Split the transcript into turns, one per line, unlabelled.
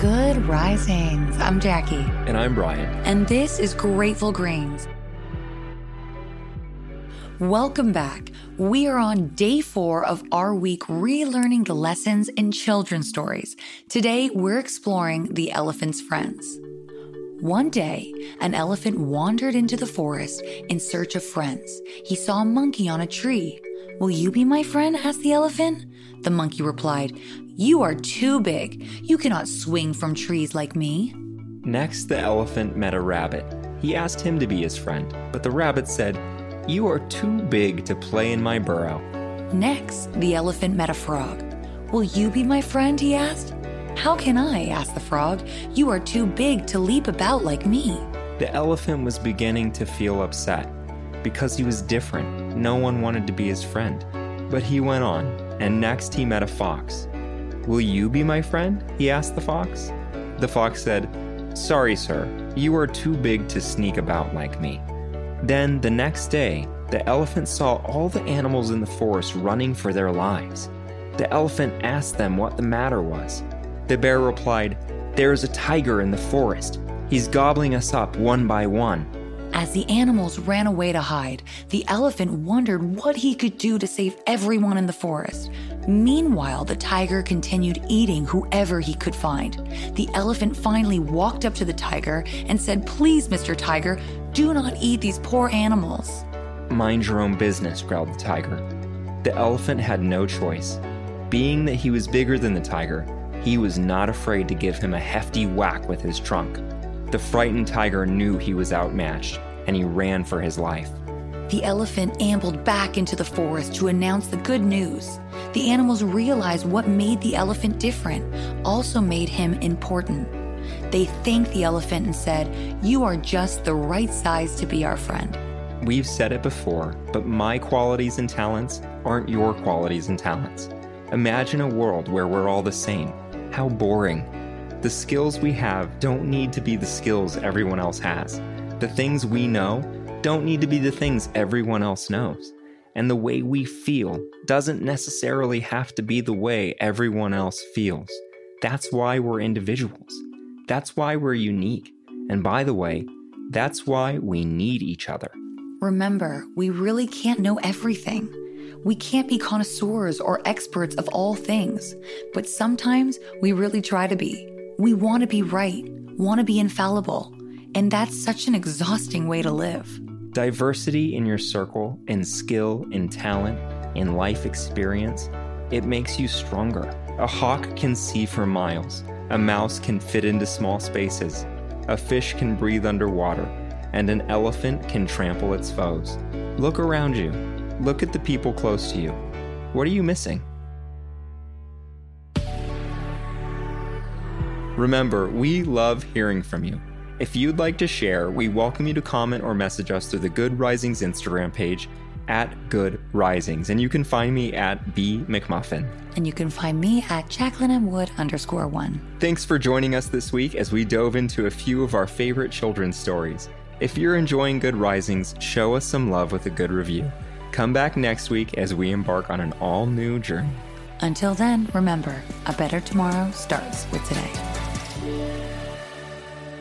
Good risings. I'm Jackie.
And I'm Bryan.
And this is Grateful Grains. Welcome back. We are on day four of our week relearning the lessons in children's stories. Today, we're exploring the elephant's friends. One day, an elephant wandered into the forest in search of friends. He saw a monkey on a tree. Will you be my friend? asked the elephant. The monkey replied, You are too big. You cannot swing from trees like me.
Next, the elephant met a rabbit. He asked him to be his friend, but the rabbit said, You are too big to play in my burrow.
Next, the elephant met a frog. Will you be my friend? he asked. How can I? asked the frog. You are too big to leap about like me.
The elephant was beginning to feel upset. Because he was different, no one wanted to be his friend. But he went on, and next he met a fox. Will you be my friend? he asked the fox. The fox said, Sorry, sir, you are too big to sneak about like me. Then, the next day, the elephant saw all the animals in the forest running for their lives. The elephant asked them what the matter was. The bear replied, There is a tiger in the forest. He's gobbling us up one by one.
As the animals ran away to hide, the elephant wondered what he could do to save everyone in the forest. Meanwhile, the tiger continued eating whoever he could find. The elephant finally walked up to the tiger and said, Please, Mr. Tiger, do not eat these poor animals.
Mind your own business, growled the tiger. The elephant had no choice. Being that he was bigger than the tiger, he was not afraid to give him a hefty whack with his trunk. The frightened tiger knew he was outmatched, and he ran for his life.
The elephant ambled back into the forest to announce the good news. The animals realized what made the elephant different also made him important. They thanked the elephant and said, You are just the right size to be our friend.
We've said it before, but my qualities and talents aren't your qualities and talents. Imagine a world where we're all the same. How boring. The skills we have don't need to be the skills everyone else has. The things we know don't need to be the things everyone else knows. And the way we feel doesn't necessarily have to be the way everyone else feels. That's why we're individuals. That's why we're unique. And by the way, that's why we need each other.
Remember, we really can't know everything. We can't be connoisseurs or experts of all things, but sometimes we really try to be. We want to be right, want to be infallible, and that's such an exhausting way to live.
Diversity in your circle, in skill, in talent, in life experience, it makes you stronger. A hawk can see for miles, a mouse can fit into small spaces, a fish can breathe underwater, and an elephant can trample its foes. Look around you. Look at the people close to you. What are you missing? Remember, we love hearing from you. If you'd like to share, we welcome you to comment or message us through the Good Risings Instagram page at Good Risings, and you can find me at B McMullin.
And you can find me at Jacqueline M. Wood underscore one.
Thanks for joining us this week as we dove into a few of our favorite children's stories. If you're enjoying Good Risings, show us some love with a good review. Come back next week as we embark on an all new journey.
Until then, remember a better tomorrow starts with today.